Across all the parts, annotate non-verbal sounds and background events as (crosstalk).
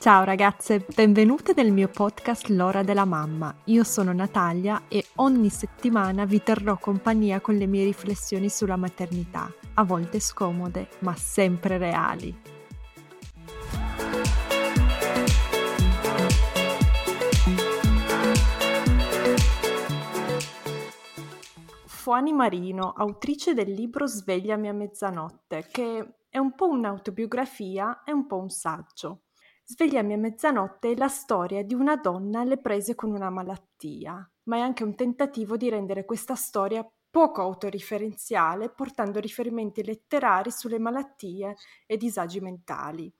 Ciao ragazze, benvenute nel mio podcast L'ora della mamma. Io sono Natalia e ogni settimana vi terrò compagnia con le mie riflessioni sulla maternità, a volte scomode, ma sempre reali. Fuani Marino, autrice del libro Svegliami a mezzanotte, che è un po' un'autobiografia e un po' un saggio. Svegliami a mezzanotte è la storia di una donna alle prese con una malattia, ma è anche un tentativo di rendere questa storia poco autoreferenziale, portando riferimenti letterari sulle malattie e disagi mentali.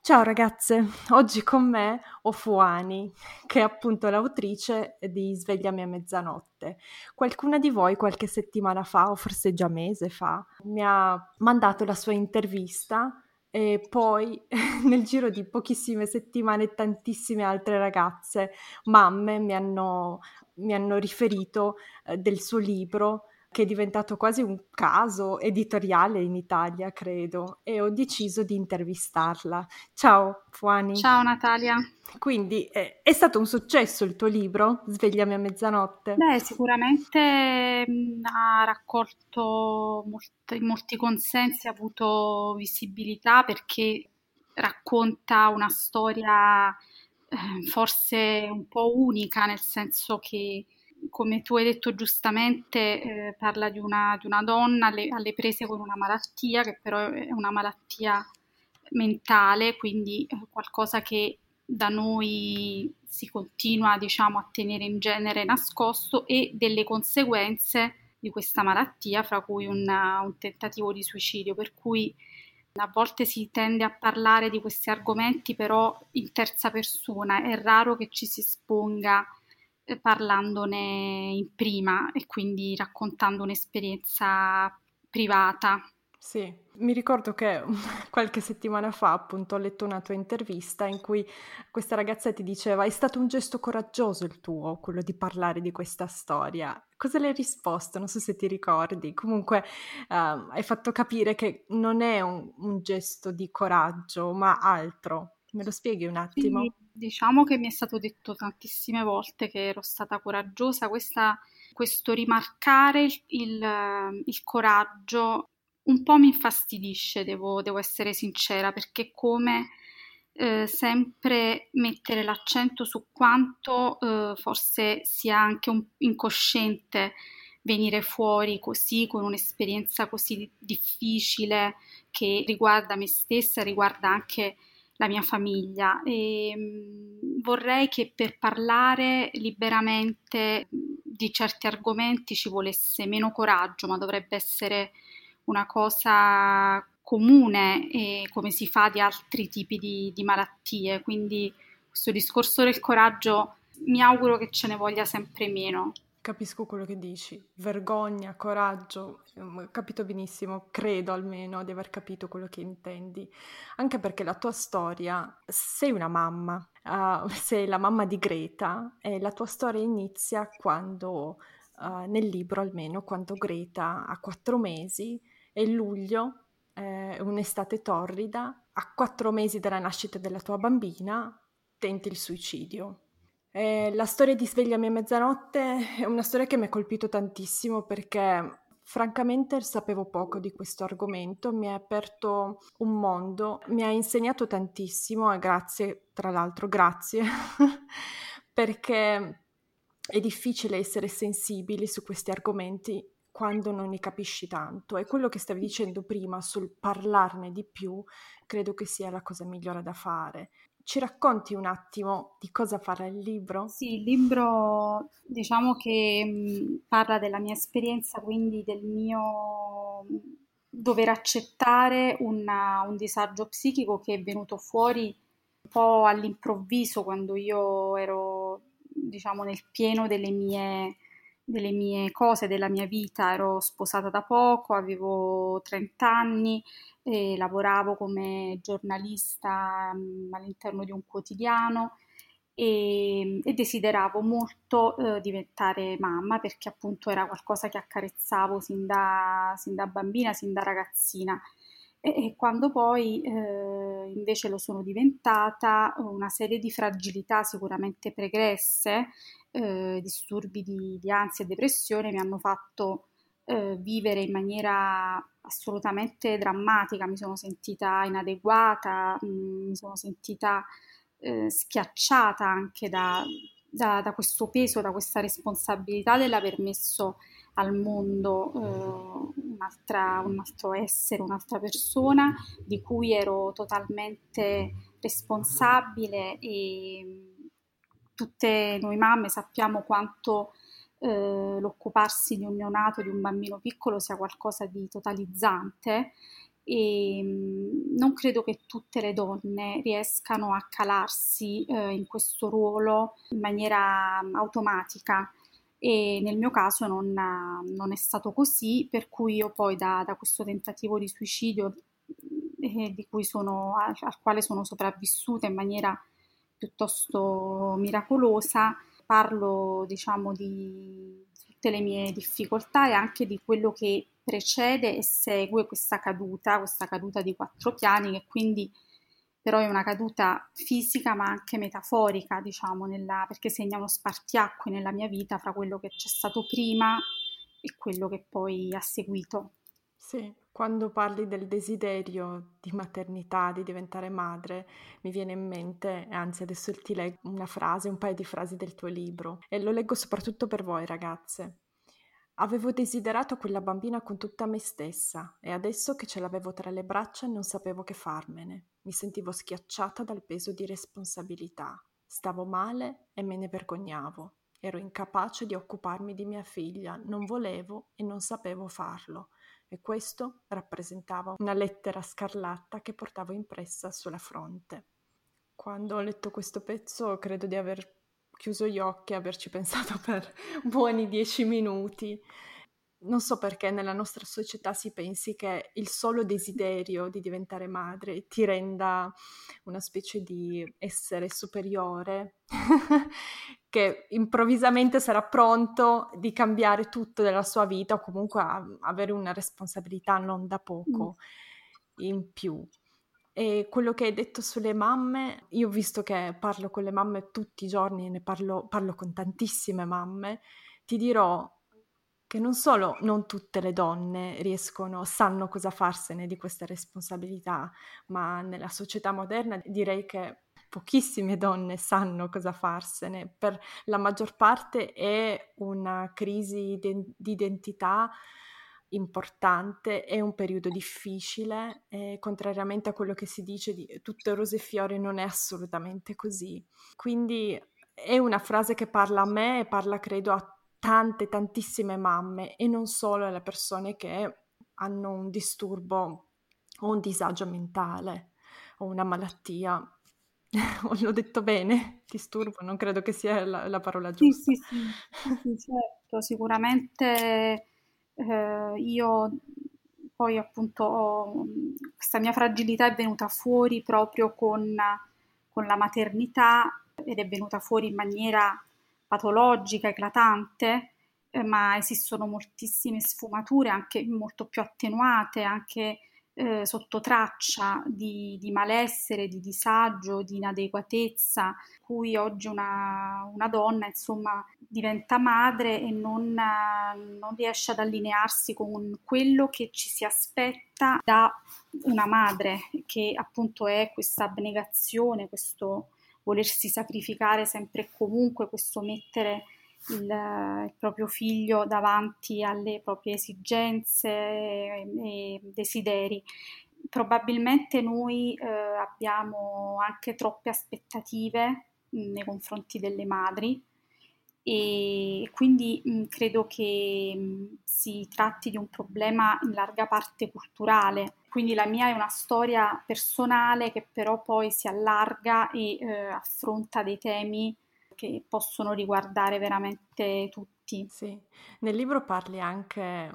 Ciao ragazze, oggi con me ho Fuani, che è appunto l'autrice di Svegliami a mezzanotte. Qualcuna di voi qualche settimana fa, o forse già mese fa, mi ha mandato la sua intervista e poi (laughs) nel giro di pochissime settimane tantissime altre ragazze, mamme, mi hanno, mi hanno riferito eh, del suo libro che è diventato quasi un caso editoriale in Italia, credo, e ho deciso di intervistarla. Ciao, Fuani. Ciao, Natalia. Quindi eh, è stato un successo il tuo libro, Svegliami a mezzanotte? Beh, sicuramente mh, ha raccolto molti, molti consensi, ha avuto visibilità perché racconta una storia eh, forse un po' unica, nel senso che come tu hai detto giustamente, eh, parla di una, di una donna alle, alle, prese con una malattia, che però è una malattia mentale, quindi eh, qualcosa che da noi si continua diciamo, a tenere in genere nascosto e delle conseguenze di questa malattia, fra cui una, un tentativo di suicidio, per cui a volte si tende a parlare di questi argomenti però in terza persona, è raro che ci si esponga parlandone in prima e quindi raccontando un'esperienza privata. Sì, mi ricordo che (laughs) qualche settimana fa appunto ho letto una tua intervista in cui questa ragazza ti diceva è stato un gesto coraggioso il tuo, quello di parlare di questa storia. Cosa le hai risposto? Non so se ti ricordi. Comunque uh, hai fatto capire che non è un, un gesto di coraggio, ma altro. Me lo spieghi un attimo? Sì, diciamo che mi è stato detto tantissime volte che ero stata coraggiosa, Questa, questo rimarcare il, il, il, coraggio un po' mi infastidisce, devo, devo essere sincera, perché come eh, sempre mettere l'accento su quanto eh, forse sia anche un, incosciente venire fuori così con un'esperienza così difficile che riguarda me stessa, riguarda anche la mia famiglia e mm, vorrei che per parlare liberamente di certi argomenti ci volesse meno coraggio, ma dovrebbe essere una cosa comune e come si fa di altri tipi di, di malattie. Quindi questo discorso del coraggio mi auguro che ce ne voglia sempre meno. Capisco quello che dici, vergogna, coraggio, ho capito benissimo, credo almeno di aver capito quello che intendi, anche perché la tua storia, sei una mamma, uh, (laughs) sei la mamma di Greta e la tua storia inizia quando, uh, nel libro almeno, quando Greta ha quattro mesi, è luglio, è un'estate torrida, a quattro mesi dalla nascita della tua bambina, tenti il suicidio eh, la storia di Svegliami a mezzanotte è una storia che mi ha colpito tantissimo perché francamente sapevo poco di questo argomento, mi ha aperto un mondo, mi ha insegnato tantissimo e grazie, tra l'altro grazie, (laughs) perché è difficile essere sensibili su questi argomenti quando non ne capisci tanto e quello che stavi dicendo prima sul parlarne di più credo che sia la cosa migliore da fare. Ci racconti un attimo di cosa parla il libro? Sì, il libro diciamo che parla della mia esperienza, quindi del mio dover accettare una, un disagio psichico che è venuto fuori un po' all'improvviso quando io ero diciamo nel pieno delle mie, delle mie cose, della mia vita, ero sposata da poco, avevo 30 anni e lavoravo come giornalista mh, all'interno di un quotidiano e, e desideravo molto eh, diventare mamma perché appunto era qualcosa che accarezzavo sin da, sin da bambina, sin da ragazzina. E, quando poi eh, invece lo sono diventata, una serie di fragilità sicuramente pregresse, eh, disturbi di, di, ansia e depressione mi hanno fatto eh, vivere in maniera assolutamente drammatica, mi sono sentita inadeguata, mh, mm, mi sono sentita eh, schiacciata anche da, da, da, questo peso, da questa responsabilità dell'aver messo al mondo eh, un altro essere, un'altra persona di cui ero totalmente responsabile e tutte noi mamme sappiamo quanto eh, l'occuparsi di un neonato, di un bambino piccolo sia qualcosa di totalizzante e mm, non credo che tutte le donne riescano a calarsi eh, in questo ruolo in maniera automatica e nel mio caso non, non è stato così, per cui io poi da, da questo tentativo di suicidio eh, sono, al, al quale sono sopravvissuta in maniera piuttosto miracolosa, parlo diciamo di tutte le mie difficoltà e anche di quello che precede e segue questa caduta, questa caduta di quattro piani che quindi però è una caduta fisica ma anche metaforica, diciamo, nella, perché segna uno spartiacque nella mia vita fra quello che c'è stato prima e quello che poi ha seguito. Sì, quando parli del desiderio di maternità, di diventare madre, mi viene in mente, anzi adesso ti leggo una frase, un paio di frasi del tuo libro e lo leggo soprattutto per voi ragazze. Avevo desiderato quella bambina con tutta me stessa e adesso che ce l'avevo tra le braccia non sapevo che farmene. Mi sentivo schiacciata dal peso di responsabilità. Stavo male e me ne vergognavo. Ero incapace di occuparmi di mia figlia, non volevo e non sapevo farlo. E questo rappresentava una lettera scarlatta che portavo impressa sulla fronte. Quando ho letto questo pezzo credo di aver chiuso gli occhi e averci (laughs) pensato per buoni dieci minuti. Non so perché nella nostra società si pensi che il solo desiderio di diventare madre ti renda una specie di essere superiore (laughs) che improvvisamente sarà pronto di cambiare tutto della sua vita o comunque avere una responsabilità non da poco mm. in più. E quello che hai detto sulle mamme, io ho visto che parlo con le mamme tutti i giorni, ne parlo, parlo con tantissime mamme, ti dirò che non solo non tutte le donne riescono, sanno cosa farsene di queste responsabilità, ma nella società moderna direi che pochissime donne sanno cosa farsene. Per la maggior parte è una crisi di identità importante, è un periodo difficile, e contrariamente a quello che si dice di tutte rose e fiori non è assolutamente così. Quindi è una frase che parla a me e parla credo a tante, tantissime mamme e non solo alle persone che hanno un disturbo o un disagio mentale o una malattia. (laughs) L'ho detto bene, disturbo, non credo che sia la, la parola giusta. Sì, sì, sì, sì certo, sicuramente eh, io poi appunto ho, questa mia fragilità è venuta fuori proprio con, con la maternità ed è venuta fuori in maniera patologica, eclatante, eh, ma esistono moltissime sfumature anche molto più attenuate, anche eh, sotto traccia di, di, malessere, di disagio, di inadeguatezza, cui oggi una, una donna insomma diventa madre e non, non, riesce ad allinearsi con quello che ci si aspetta da una madre, che appunto è questa abnegazione, questo volersi sacrificare sempre e comunque, questo mettere il, il, proprio figlio davanti alle proprie esigenze e, e desideri. Probabilmente noi eh, abbiamo anche troppe aspettative mh, nei confronti delle madri e quindi mh, credo che mh, si tratti di un problema in larga parte culturale. Quindi la mia è una storia personale che però poi si allarga e eh, affronta dei temi che possono riguardare veramente tutti. Sì, nel libro parli anche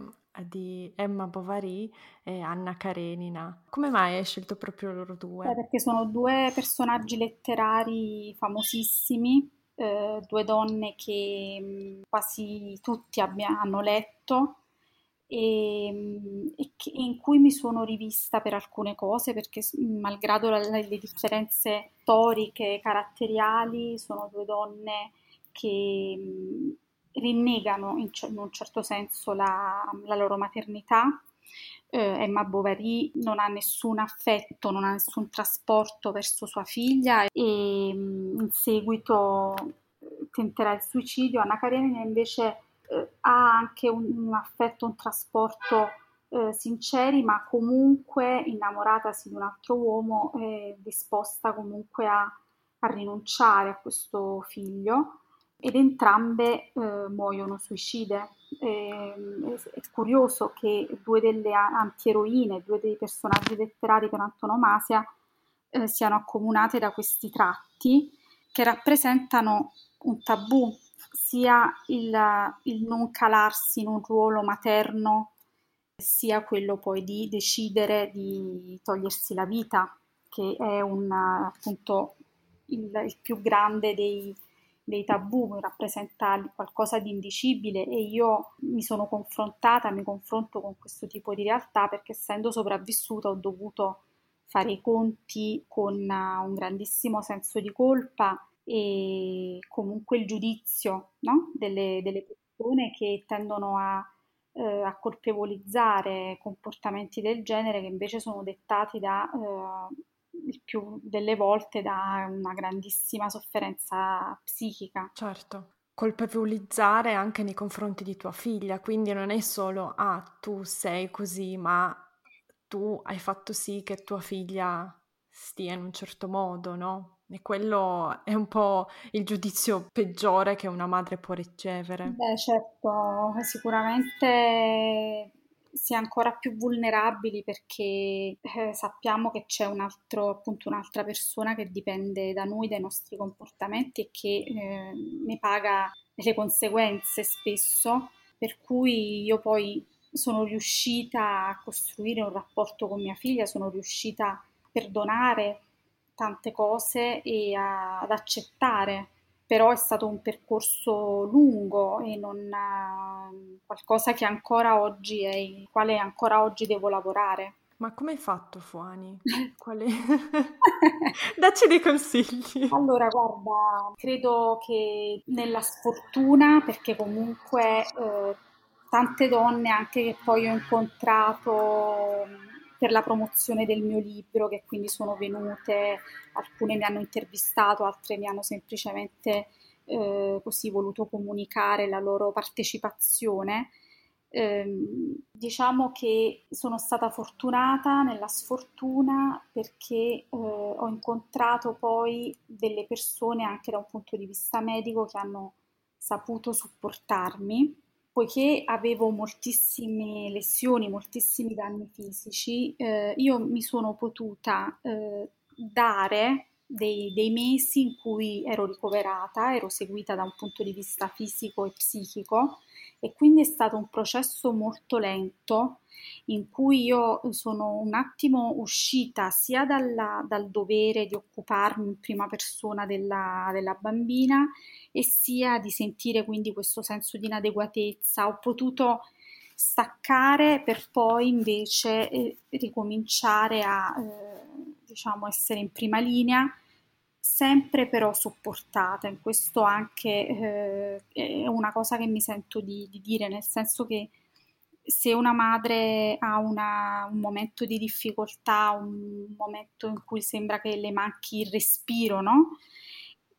di Emma Bovary e Anna Karenina. Come mai hai scelto proprio loro due? Beh, perché sono due personaggi letterari famosissimi, eh, due donne che mh, quasi tutti abbia, hanno letto e, e che, in cui mi sono rivista per alcune cose perché malgrado la, le differenze storiche, caratteriali, sono due donne che mh, rinnegano in, in, un certo senso la, la loro maternità. Eh, Emma Bovary non ha nessun affetto, non ha nessun trasporto verso sua figlia e mh, in seguito tenterà il suicidio. Anna Karenina invece eh, ha anche un, un, affetto, un trasporto eh, sinceri, ma comunque innamoratasi di un altro uomo è disposta comunque a, a rinunciare a questo figlio ed entrambe eh, muoiono suicide. è, è, curioso che due delle antieroine, due dei personaggi letterari per antonomasia eh, siano accomunate da questi tratti che rappresentano un tabù sia il, il non calarsi in un ruolo materno, sia quello poi di decidere di togliersi la vita, che è un, appunto il, il più grande dei, dei tabù, rappresenta qualcosa di indicibile e io mi sono confrontata, mi confronto con questo tipo di realtà perché essendo sopravvissuta ho dovuto fare i conti con un grandissimo senso di colpa e comunque il giudizio no? delle, delle, persone che tendono a, eh, a, colpevolizzare comportamenti del genere che invece sono dettati da, eh, il più delle volte da una grandissima sofferenza psichica. Certo colpevolizzare anche nei confronti di tua figlia, quindi non è solo ah tu sei così, ma tu hai fatto sì che tua figlia stia in un certo modo, no? E quello è un po' il giudizio peggiore che una madre può ricevere. Beh, certo, sicuramente si è ancora più vulnerabili perché eh, sappiamo che c'è un altro, appunto, un'altra persona che dipende da noi, dai nostri comportamenti e che eh, ne paga le conseguenze spesso, per cui io poi sono riuscita a costruire un rapporto con mia figlia, sono riuscita a perdonare tante cose e a, ad accettare, però è stato un percorso lungo e non uh, qualcosa che ancora oggi è, il quale ancora oggi devo lavorare. Ma come hai fatto, Fuani? (laughs) Quale... (laughs) Dacci dei consigli. Allora, guarda, credo che nella sfortuna, perché comunque eh, tante donne anche che poi ho incontrato per la promozione del mio libro, che quindi sono venute, alcune mi hanno intervistato, altre mi hanno semplicemente eh, così voluto comunicare la loro partecipazione. Eh, diciamo che sono stata fortunata nella sfortuna perché eh, ho incontrato poi delle persone anche da un punto di vista medico che hanno saputo supportarmi poiché avevo moltissime lesioni, moltissimi danni fisici, eh, io mi sono potuta eh, dare dei, dei, mesi in cui ero ricoverata, ero seguita da un punto di vista fisico e psichico e quindi è stato un processo molto lento in cui io sono un attimo uscita sia dalla, dal dovere di occuparmi in prima persona della, della bambina e sia di sentire quindi questo senso di inadeguatezza. Ho potuto staccare per poi invece eh, ricominciare a eh, diciamo essere in prima linea sempre però supportata in questo anche eh, è una cosa che mi sento di, di, dire nel senso che se una madre ha una, un momento di difficoltà un momento in cui sembra che le manchi il respiro no?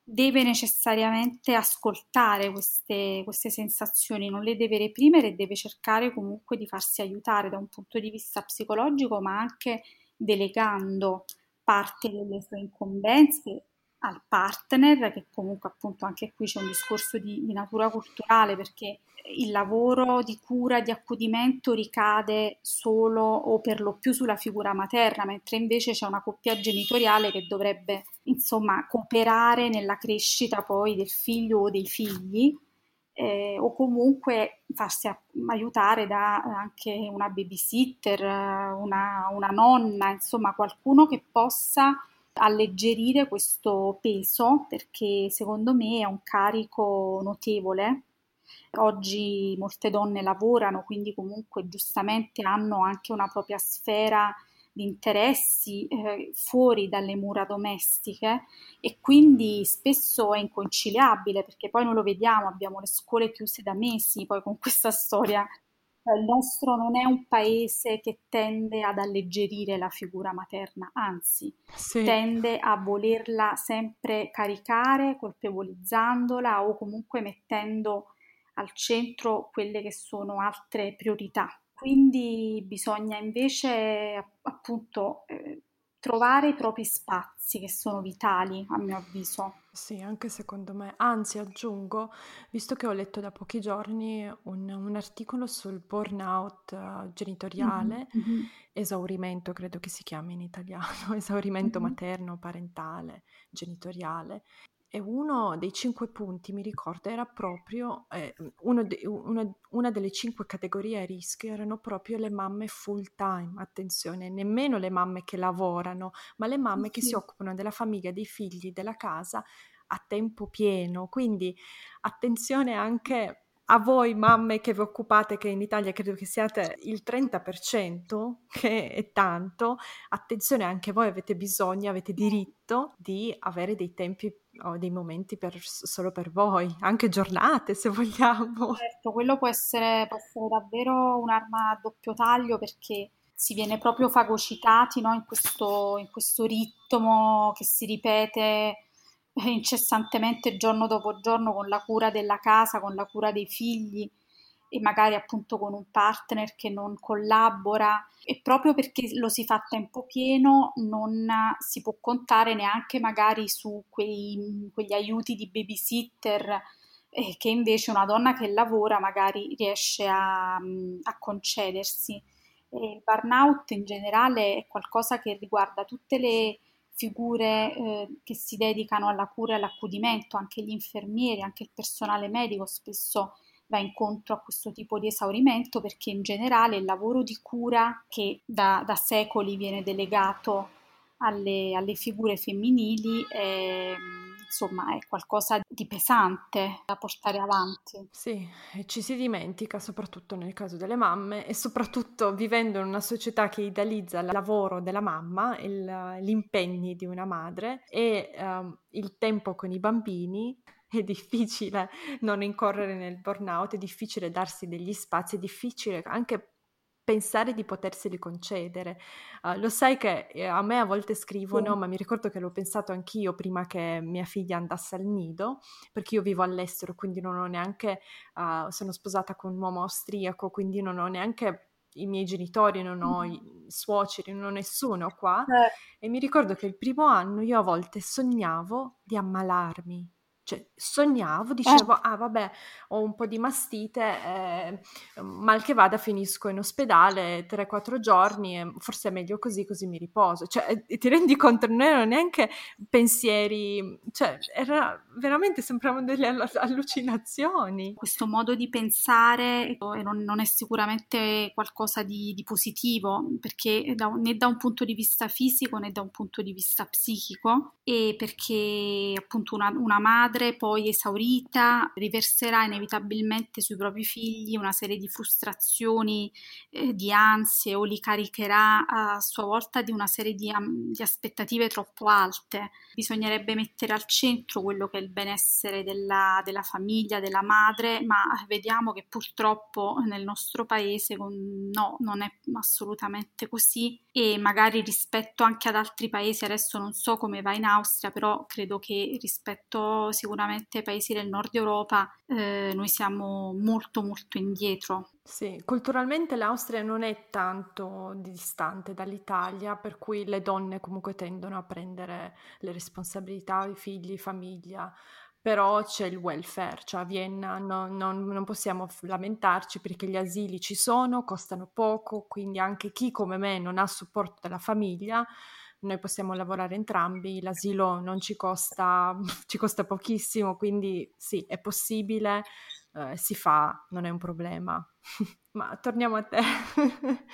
deve necessariamente ascoltare queste, queste sensazioni, non le deve reprimere deve cercare comunque di farsi aiutare da un punto di vista psicologico, ma anche delegando parte delle sue incombenze al partner, che comunque appunto anche qui c'è un discorso di, di, natura culturale perché il lavoro di cura, di accudimento ricade solo o per lo più sulla figura materna, mentre invece c'è una coppia genitoriale che dovrebbe insomma cooperare nella crescita poi del figlio o dei figli. Eh, o comunque farsi aiutare da anche una babysitter, una, una nonna, insomma qualcuno che possa alleggerire questo peso perché secondo me è un carico notevole. Oggi molte donne lavorano, quindi comunque giustamente hanno anche una propria sfera di interessi eh, fuori dalle mura domestiche e quindi spesso è inconciliabile perché poi noi lo vediamo, abbiamo le scuole chiuse da mesi poi con questa storia. Cioè, il nostro non è un paese che tende ad alleggerire la figura materna, anzi sì. tende a volerla sempre caricare, colpevolizzandola o comunque mettendo al centro quelle che sono altre priorità quindi bisogna invece appunto eh, trovare i propri spazi che sono vitali a mio avviso. Sì, anche secondo me. Anzi, aggiungo, visto che ho letto da pochi giorni un, un articolo sul burnout uh, genitoriale, mm-hmm. esaurimento credo che si chiami in italiano, (laughs) esaurimento mm-hmm. materno, parentale, genitoriale, e uno dei cinque punti, mi ricordo, era proprio, eh, de, una, una, delle cinque categorie a rischio erano proprio le mamme full time, attenzione, nemmeno le mamme che lavorano, ma le mamme sì. che si occupano della famiglia, dei figli, della casa a tempo pieno. Quindi attenzione anche a voi mamme che vi occupate, che in Italia credo che siate il 30%, che è tanto, attenzione anche voi avete bisogno, avete diritto di avere dei tempi o dei momenti per, solo per voi, anche giornate se vogliamo. Certo, quello può essere, può essere davvero un'arma a doppio taglio perché si viene proprio fagocitati no? in, questo, in questo ritmo che si ripete (laughs) incessantemente giorno dopo giorno con la cura della casa, con la cura dei figli e magari appunto con un partner che non collabora e proprio perché lo si fa a tempo pieno non si può contare neanche magari su quei, quegli aiuti di babysitter eh, che invece una donna che lavora magari riesce a, a concedersi. E il burnout in generale è qualcosa che riguarda tutte le figure eh, che si dedicano alla cura e all'accudimento, anche gli infermieri, anche il personale medico spesso va incontro a questo tipo di esaurimento perché in generale il lavoro di cura che da, da secoli viene delegato alle, alle figure femminili è, insomma, è qualcosa di pesante da portare avanti. Sì, e ci si dimentica, soprattutto nel caso delle mamme, e soprattutto vivendo in una società che idealizza il lavoro della mamma, gli impegni di una madre e um, il tempo con i bambini, è difficile non incorrere nel burnout, è difficile darsi degli spazi, è difficile anche pensare di poterseli concedere. Uh, lo sai che eh, a me a volte scrivono, sì. ma mi ricordo che l'ho pensato anch'io prima che mia figlia andasse al nido, perché io vivo all'estero, quindi non ho neanche, uh, sono sposata con un uomo austriaco, quindi non ho neanche i miei genitori, non ho i suoceri, non ho nessuno qua. Eh. E mi ricordo che il primo anno io a volte sognavo di ammalarmi cioè, sognavo, dicevo, eh. ah vabbè, ho un po' di mastite, eh, mal che vada finisco in ospedale 3-4 giorni, e forse è meglio così, così mi riposo. Cioè, ti rendi conto, non erano neanche pensieri, cioè, era, veramente sembravano delle allucinazioni. Questo modo di pensare non, non è sicuramente qualcosa di, di positivo, perché da, né da un punto di vista fisico né da un punto di vista psichico, e perché appunto una, una madre madre, poi esaurita, riverserà inevitabilmente sui propri figli una serie di frustrazioni, eh, di ansie o li caricherà a sua volta di una serie di, um, di, aspettative troppo alte. Bisognerebbe mettere al centro quello che è il benessere della, della famiglia, della madre, ma vediamo che purtroppo nel nostro paese con, no, non è assolutamente così e magari rispetto anche ad altri paesi, adesso non so come va in Austria, però credo che rispetto sicuramente paesi del nord Europa eh, noi siamo molto molto indietro. Sì, culturalmente l'Austria non è tanto distante dall'Italia, per cui le donne comunque tendono a prendere le responsabilità, i figli, famiglia, però c'è il welfare, cioè a Vienna non, non, non, possiamo lamentarci perché gli asili ci sono, costano poco, quindi anche chi come me non ha supporto della famiglia noi possiamo lavorare entrambi, l'asilo non ci costa, (laughs) ci costa pochissimo, quindi sì, è possibile eh, si fa, non è un problema. (laughs) Ma torniamo a te. (laughs)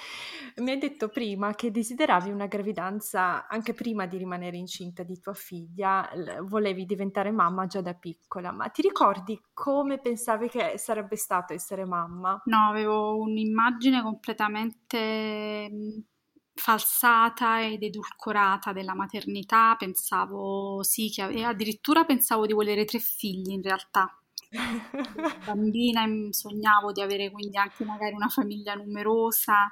Mi hai detto prima che desideravi una gravidanza anche prima di rimanere incinta di tua figlia, volevi diventare mamma già da piccola, ma ti ricordi come pensavi che sarebbe stato essere mamma? No, avevo un'immagine completamente mm, falsata ed edulcorata della maternità, pensavo sì, che, e addirittura pensavo di volere tre figli in realtà. (laughs) Bambina sognavo di avere quindi anche magari una famiglia numerosa.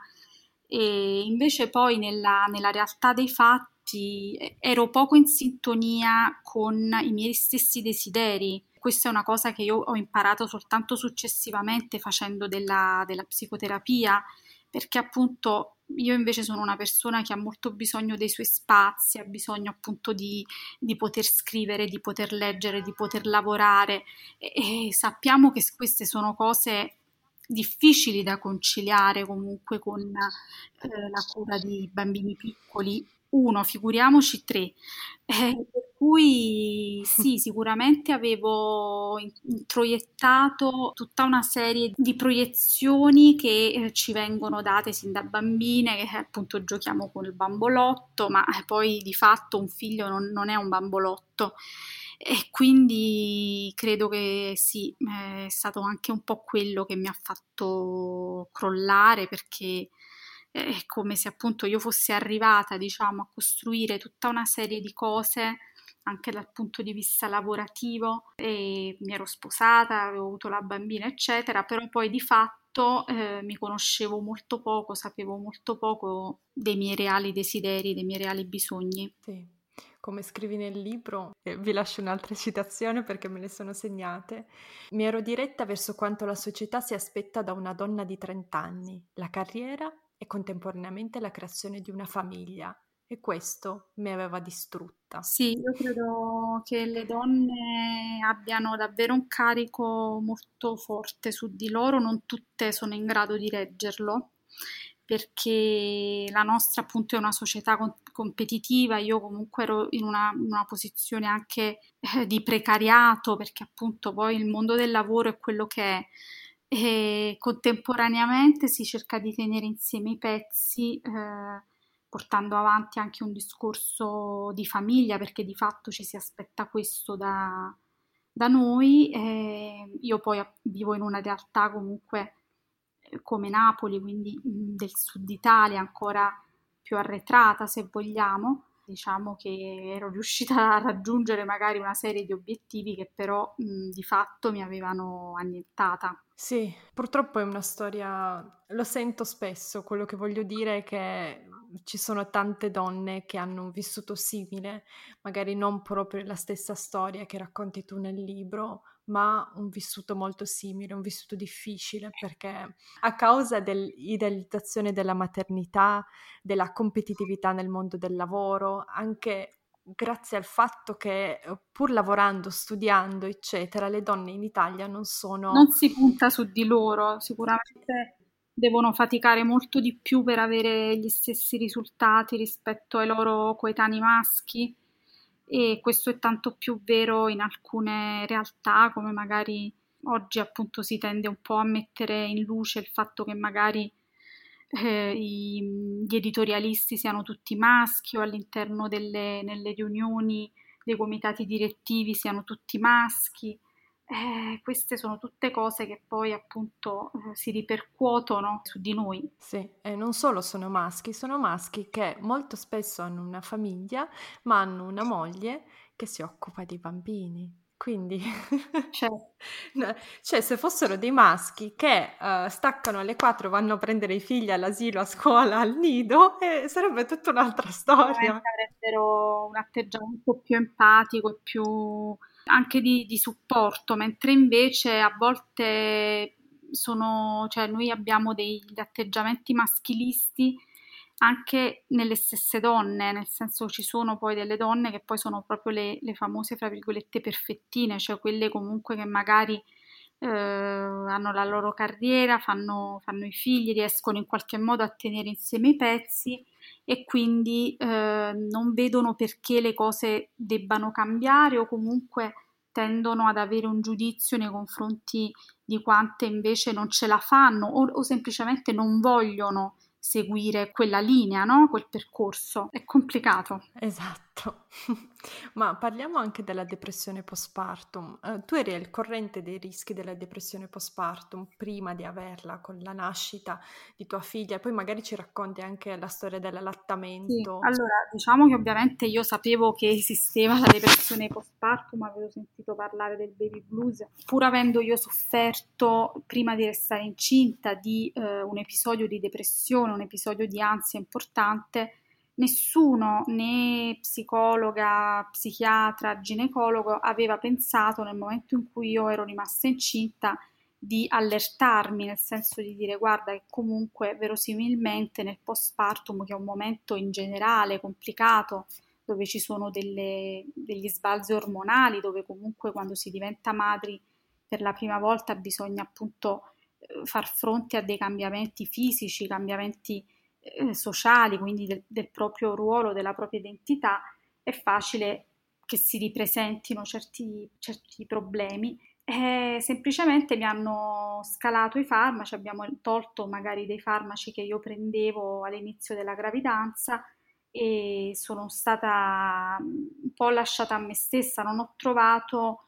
E invece poi nella, nella realtà dei fatti ero poco in sintonia con i miei stessi desideri. Questa è una cosa che io ho imparato soltanto successivamente facendo della, della psicoterapia, perché appunto io invece sono una persona che ha molto bisogno dei suoi spazi, ha bisogno appunto di, di poter scrivere, di poter leggere, di poter lavorare. E, e sappiamo che queste sono cose difficili da conciliare comunque con eh, la cura di bambini piccoli uno, figuriamoci tre. Eh, per cui sì, sicuramente avevo introiettato tutta una serie di proiezioni che eh, ci vengono date sin da bambine, che appunto giochiamo con il bambolotto, ma eh, poi di fatto un figlio non, non è un bambolotto. E quindi credo che sì, è stato anche un po' quello che mi ha fatto crollare perché è come se appunto io fossi arrivata, diciamo, a costruire tutta una serie di cose anche dal punto di vista lavorativo e mi ero sposata, avevo avuto la bambina, eccetera, però poi di fatto eh, mi conoscevo molto poco, sapevo molto poco dei miei reali desideri, dei miei reali bisogni. Sì. Come scrivi nel libro, eh, vi lascio un'altra citazione perché me le sono segnate. Mi ero diretta verso quanto la società si aspetta da una donna di 30 anni, la carriera e contemporaneamente la creazione di una famiglia e questo mi aveva distrutta. Sì, io credo che le donne abbiano davvero un carico molto forte su di loro, non tutte sono in grado di reggerlo perché la nostra appunto è una società con- competitiva, io comunque ero in una, in una posizione anche eh, di precariato perché appunto poi il mondo del lavoro è quello che è e contemporaneamente si cerca di tenere insieme i pezzi eh, portando avanti anche un discorso di famiglia perché di fatto ci si aspetta questo da, da noi. Eh, io poi vivo in una realtà comunque eh, come Napoli, quindi del sud Italia, ancora più arretrata se vogliamo, diciamo che ero riuscita (laughs) a raggiungere magari una serie di obiettivi che però mh, di fatto mi avevano annientata. Sì, purtroppo è una storia, lo sento spesso, quello che voglio dire è che ci sono tante donne che hanno un vissuto simile, magari non proprio la stessa storia che racconti tu nel libro, ma un vissuto molto simile, un vissuto difficile perché a causa dell'idealizzazione della maternità, della competitività nel mondo del lavoro, anche grazie al fatto che pur lavorando, studiando, eccetera, le donne in Italia non sono... Non si punta su di loro, sicuramente devono faticare molto di più per avere gli stessi risultati rispetto ai loro coetanei maschi e questo è tanto più vero in alcune realtà come magari oggi appunto si tende un po' a mettere in luce il fatto che magari eh, i, gli editorialisti siano tutti maschi o all'interno delle riunioni dei comitati direttivi siano tutti maschi eh, queste sono tutte cose che poi appunto eh, si ripercuotono su di noi. Sì, e non solo sono maschi, sono maschi che molto spesso hanno una famiglia, ma hanno una moglie che si occupa di bambini. Quindi, (laughs) cioè, cioè, se fossero dei maschi che uh, staccano alle 4, vanno a prendere i figli all'asilo, a scuola, al nido, eh, sarebbe tutta un'altra storia. Avrebbero un atteggiamento più empatico e più anche di, di supporto, mentre invece a volte sono, cioè noi abbiamo degli atteggiamenti maschilisti anche nelle stesse donne, nel senso ci sono poi delle donne che poi sono proprio le, le famose, fra virgolette, perfettine, cioè quelle comunque che magari eh, hanno la loro carriera, fanno, fanno, i figli, riescono in qualche modo a tenere insieme i pezzi e quindi eh, non vedono perché le cose debbano cambiare o comunque tendono ad avere un giudizio nei confronti di quante invece non ce la fanno o, o semplicemente non vogliono seguire quella linea, no? quel percorso. È complicato. Esatto. (laughs) Ma parliamo anche della depressione postpartum. Uh, tu eri al corrente dei rischi della depressione postpartum prima di averla con la nascita di tua figlia, poi magari ci racconti anche la storia dell'allattamento. Sì, allora, diciamo che ovviamente io sapevo che esisteva la depressione postpartum, avevo sentito parlare del baby blues, pur avendo io sofferto prima di restare incinta di uh, un episodio di depressione, un episodio di ansia importante nessuno, né psicologa, psichiatra, ginecologo, aveva pensato nel momento in cui io ero rimasta incinta di allertarmi, nel senso di dire guarda che comunque verosimilmente nel postpartum, che è un momento in generale complicato, dove ci sono delle, degli sbalzi ormonali, dove comunque quando si diventa madri per la prima volta bisogna appunto eh, far fronte a dei cambiamenti fisici, cambiamenti eh, sociali, quindi del, del proprio ruolo, della propria identità, è facile che si ripresentino certi, certi problemi. Eh, semplicemente mi hanno scalato i farmaci, abbiamo tolto magari dei farmaci che io prendevo all'inizio della gravidanza e sono stata un po' lasciata a me stessa, non ho trovato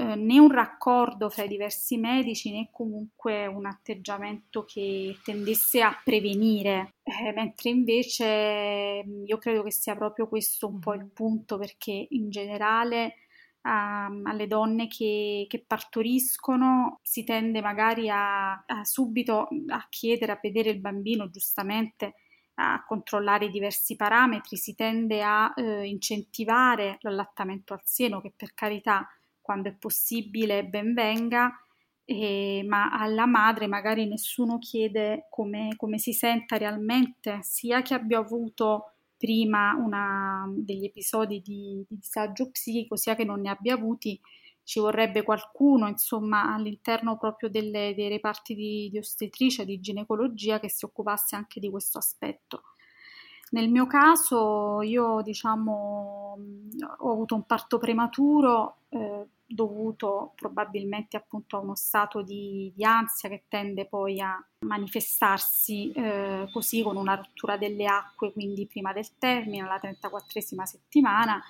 eh, né un raccordo fra i diversi medici né comunque un atteggiamento che tendesse a prevenire, eh, mentre invece mm, io credo che sia proprio questo un po' il punto perché in generale um, alle donne che, che, partoriscono si tende magari a, a subito a chiedere, a vedere il bambino giustamente a controllare i diversi parametri, si tende a eh, incentivare l'allattamento al seno che per carità quando è possibile ben venga, eh, ma alla madre magari nessuno chiede come, come, si senta realmente, sia che abbia avuto prima una, degli episodi di, di disagio psichico, sia che non ne abbia avuti, ci vorrebbe qualcuno, insomma, all'interno proprio delle, dei reparti di, di ostetricia, di ginecologia, che si occupasse anche di questo aspetto. Nel mio caso io diciamo ho avuto un parto prematuro eh, dovuto probabilmente appunto a uno stato di, di, ansia che tende poi a manifestarsi eh, così con una rottura delle acque, quindi prima del termine, alla 34esima settimana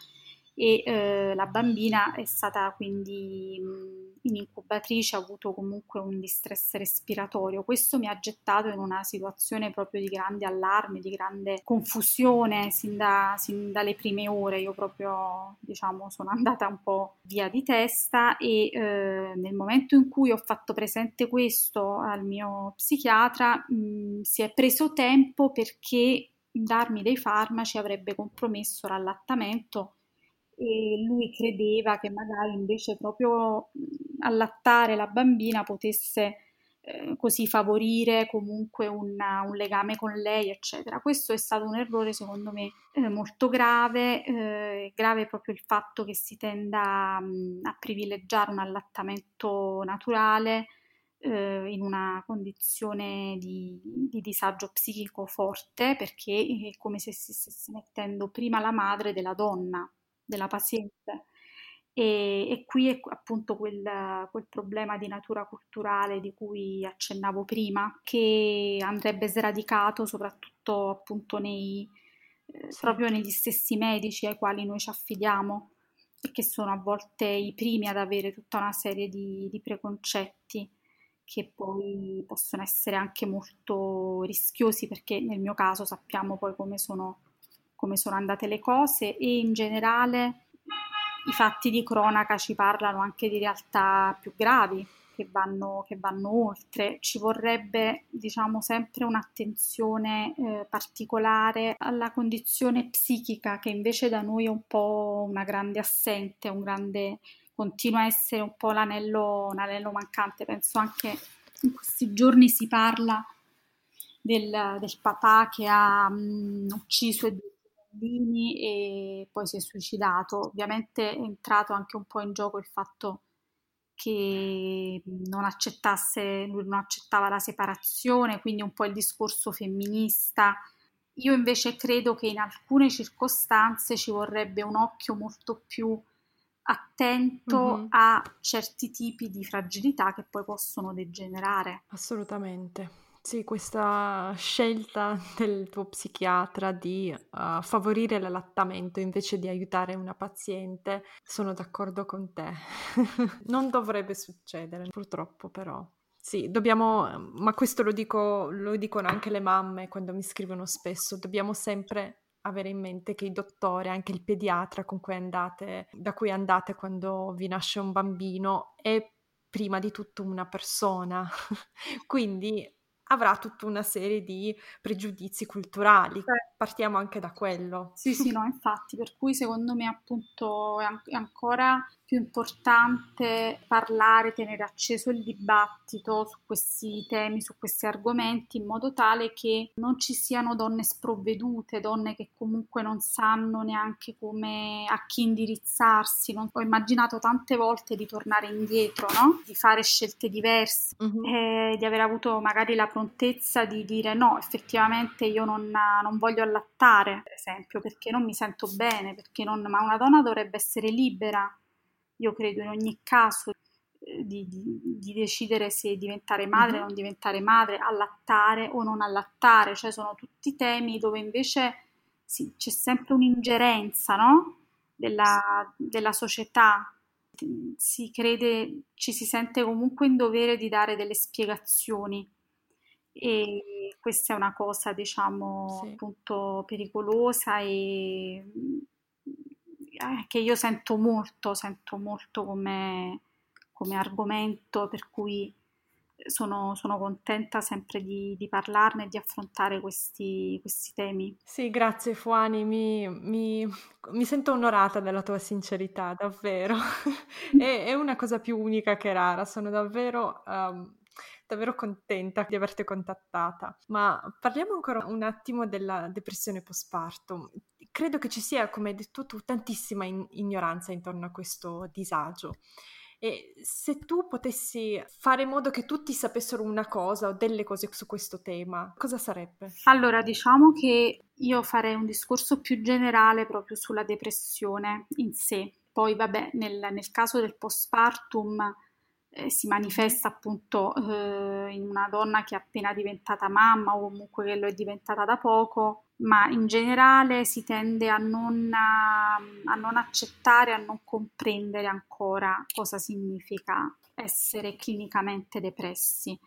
e eh, la bambina è stata quindi in incubatrice, ha avuto comunque un distress respiratorio. Questo mi ha gettato in una situazione proprio di grande allarme, di grande confusione sin, da, sin dalle prime ore. Io proprio diciamo sono (laughs) andata un po' via di testa e eh, nel momento in cui ho fatto presente questo al mio psichiatra mh, si è preso tempo perché darmi dei farmaci avrebbe compromesso l'allattamento e lui credeva che magari invece proprio allattare la bambina potesse eh, così favorire comunque una, un legame con lei, eccetera. Questo è stato un errore secondo me eh, molto grave, eh, grave proprio il fatto che si tenda mh, a privilegiare un allattamento naturale eh, in una condizione di, di, disagio psichico forte perché è come se si stesse mettendo prima la madre della donna della paziente. E, e qui è appunto quel, quel, problema di natura culturale di cui accennavo prima, che andrebbe sradicato soprattutto appunto nei, eh, proprio negli stessi medici ai quali noi ci affidiamo e che sono a volte i primi ad avere tutta una serie di, di preconcetti che poi possono essere anche molto rischiosi perché nel mio caso sappiamo poi come sono come sono andate le cose e in generale i fatti di cronaca ci parlano anche di realtà più gravi che vanno, che vanno oltre. Ci vorrebbe, diciamo, sempre un'attenzione eh, particolare alla condizione psichica che invece da noi è un po' una grande assente, un grande, continua a essere un po' l'anello, l'anello mancante. Penso anche in questi giorni si parla del, del papà che ha mh, ucciso e bambini e poi si è suicidato. Ovviamente è entrato anche un po' in gioco il fatto che non accettasse, lui non accettava la separazione, quindi un po' il discorso femminista. Io invece credo che in alcune circostanze ci vorrebbe un occhio molto più attento mm-hmm. a certi tipi di fragilità che poi possono degenerare. Assolutamente. Sì, questa scelta del tuo psichiatra di uh, favorire l'allattamento invece di aiutare una paziente, sono d'accordo con te. (laughs) non dovrebbe succedere, purtroppo però. Sì, dobbiamo, ma questo lo, dico, lo dicono anche le mamme quando mi scrivono spesso, dobbiamo sempre avere in mente che i dottori, anche il pediatra con cui andate, da cui andate quando vi nasce un bambino, è prima di tutto una persona. (laughs) Quindi avrà tutta una serie di pregiudizi culturali. Partiamo anche da quello. Sì, sì, no, infatti, per cui secondo me appunto è ancora più importante parlare, tenere acceso il dibattito su questi temi, su questi argomenti, in modo tale che non ci siano donne sprovvedute, donne che comunque non sanno neanche come a chi indirizzarsi. Non... Ho immaginato tante volte di tornare indietro, no? di fare scelte diverse, uh-huh. e di aver avuto magari la prontezza di dire no, effettivamente io non, non voglio allattare, per esempio, perché non mi sento bene, perché non... ma una donna dovrebbe essere libera io credo in ogni caso eh, di, di, di, decidere se diventare madre o uh-huh. non diventare madre, allattare o non allattare, cioè sono tutti temi dove invece sì, c'è sempre un'ingerenza no? della, della società, si crede, ci si sente comunque in dovere di dare delle spiegazioni e questa è una cosa diciamo sì. appunto pericolosa e eh, che io sento molto, sento molto come, come argomento per cui sono, sono, contenta sempre di, di, parlarne e di affrontare questi, questi temi. Sì, grazie Fuani, mi, mi, mi, sento onorata della tua sincerità, davvero. (laughs) è, è, una cosa più unica che rara, sono davvero... Um, davvero contenta di averti contattata. Ma parliamo ancora un attimo della depressione postpartum credo che ci sia, come hai detto tu, tantissima in- ignoranza intorno a questo disagio. E se tu potessi fare in modo che tutti sapessero una cosa o delle cose su questo tema, cosa sarebbe? Allora, diciamo che io farei un discorso più generale proprio sulla depressione in sé. Poi, vabbè, nel, nel caso del postpartum eh, si manifesta appunto eh, in una donna che è appena diventata mamma o comunque che lo è diventata da poco, ma in generale si tende a non, a, non accettare, a non comprendere ancora cosa significa essere clinicamente depressi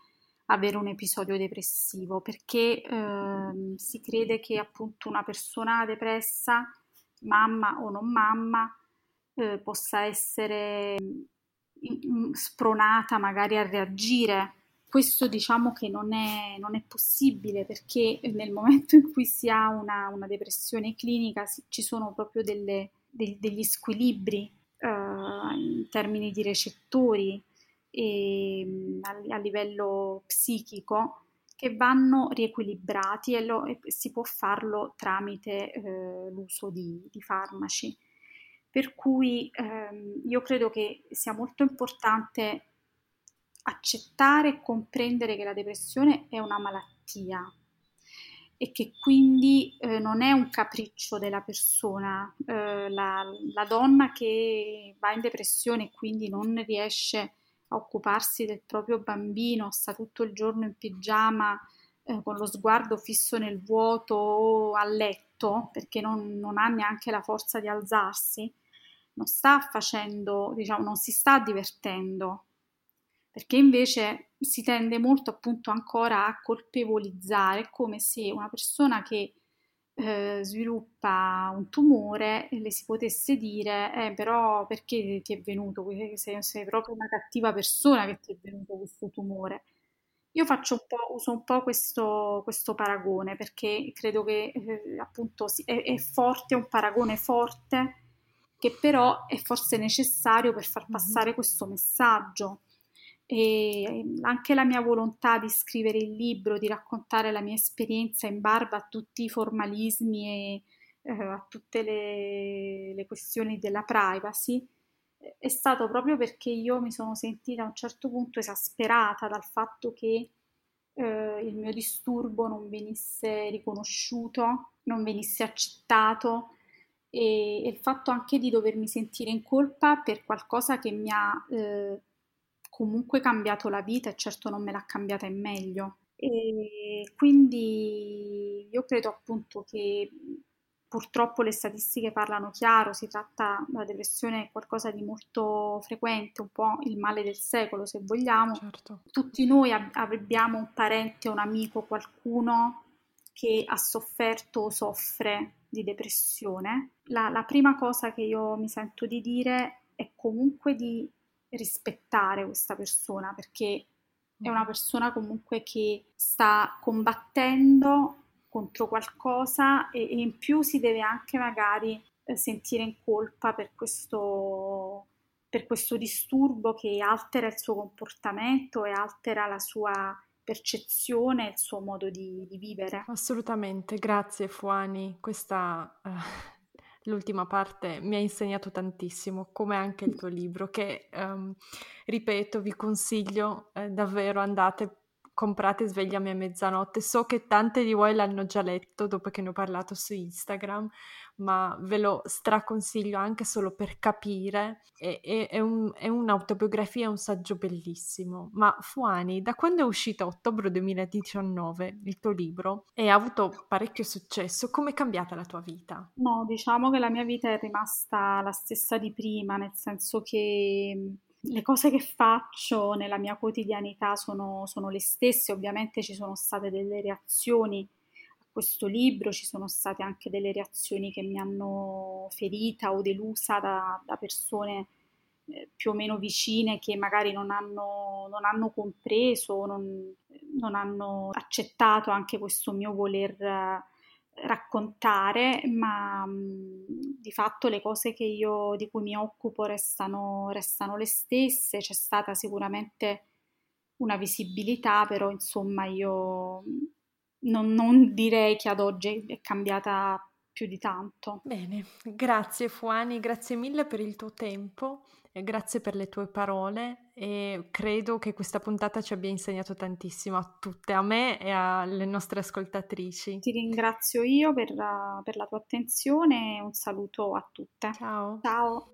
avere un episodio depressivo perché eh, si crede che appunto una persona depressa, mamma o non mamma, eh, possa essere spronata magari a reagire. Questo diciamo che non è, non è possibile perché nel momento in cui si ha una, una depressione clinica ci sono proprio delle, de, degli squilibri uh, in termini di recettori e a, a livello psichico che vanno riequilibrati e, lo, e, si può farlo tramite eh, l'uso di, di, farmaci. Per cui ehm, io credo che sia molto importante accettare e comprendere che la depressione è una malattia e che quindi eh, non è un capriccio della persona. Eh, la, la, donna che va in depressione e quindi non riesce a occuparsi del proprio bambino, sta tutto il giorno in pigiama eh, con lo sguardo fisso nel vuoto o a letto perché non, non ha neanche la forza di alzarsi, non sta facendo, diciamo, non si sta divertendo, perché invece si tende molto appunto ancora a colpevolizzare, come se una persona che eh, sviluppa un tumore le si potesse dire eh, però perché ti è venuto, sei, sei proprio una cattiva persona che ti è venuto questo tumore. Io faccio un po', uso un po' questo, questo paragone perché credo che eh, appunto è, è forte, un paragone forte che però è forse necessario per far passare mm-hmm. questo messaggio. E anche la mia volontà di scrivere il libro, di raccontare la mia esperienza in barba a tutti i formalismi e eh, a tutte le, le, questioni della privacy, è stato proprio perché io mi sono sentita a un certo punto esasperata dal fatto che eh, il mio disturbo non venisse riconosciuto, non venisse accettato e, e, il fatto anche di dovermi sentire in colpa per qualcosa che mi ha eh, comunque cambiato la vita e certo non me l'ha cambiata in meglio. E quindi io credo appunto che purtroppo le statistiche parlano chiaro, si tratta, la depressione è qualcosa di molto frequente, un po' il male del secolo se vogliamo. Certo. Tutti noi ab- abbiamo un parente, un amico, qualcuno che ha sofferto o soffre di depressione. La, la prima cosa che io mi sento di dire è comunque di rispettare questa persona perché è una persona comunque che sta combattendo contro qualcosa e, e in più si deve anche magari eh, sentire in colpa per questo, per questo disturbo che altera il suo comportamento e altera la sua percezione il suo modo di, di vivere. Assolutamente, grazie Fuani, questa uh, l'ultima parte mi ha insegnato tantissimo, come anche il tuo libro, che um, ripeto, vi consiglio eh, davvero, andate comprate Svegliami a mezzanotte. So che tante di voi l'hanno già letto dopo che ne ho parlato su Instagram, ma ve lo straconsiglio anche solo per capire. È, è, è, un, è un'autobiografia, è un saggio bellissimo. Ma Fuani, da quando è uscito a ottobre 2019 il tuo libro e ha avuto parecchio successo, com'è cambiata la tua vita? No, diciamo che la mia vita è rimasta la stessa di prima, nel senso che le cose che faccio nella mia quotidianità sono, sono, le stesse, ovviamente ci sono state delle reazioni a questo libro, ci sono state anche delle reazioni che mi hanno ferita o delusa da, da persone eh, più o meno vicine che magari non hanno, non hanno compreso, non, non, hanno accettato anche questo mio voler raccontare, ma mh, di fatto le cose io, di cui mi occupo restano, restano le stesse, c'è stata sicuramente una visibilità, però insomma io non, non direi che ad oggi è cambiata più di tanto. Bene, grazie Fuani, grazie mille per il tuo tempo grazie per le tue parole e credo che questa puntata ci abbia insegnato tantissimo a tutte, a me e alle nostre ascoltatrici. Ti ringrazio io per la, per la tua attenzione e un saluto a tutte. Ciao. Ciao.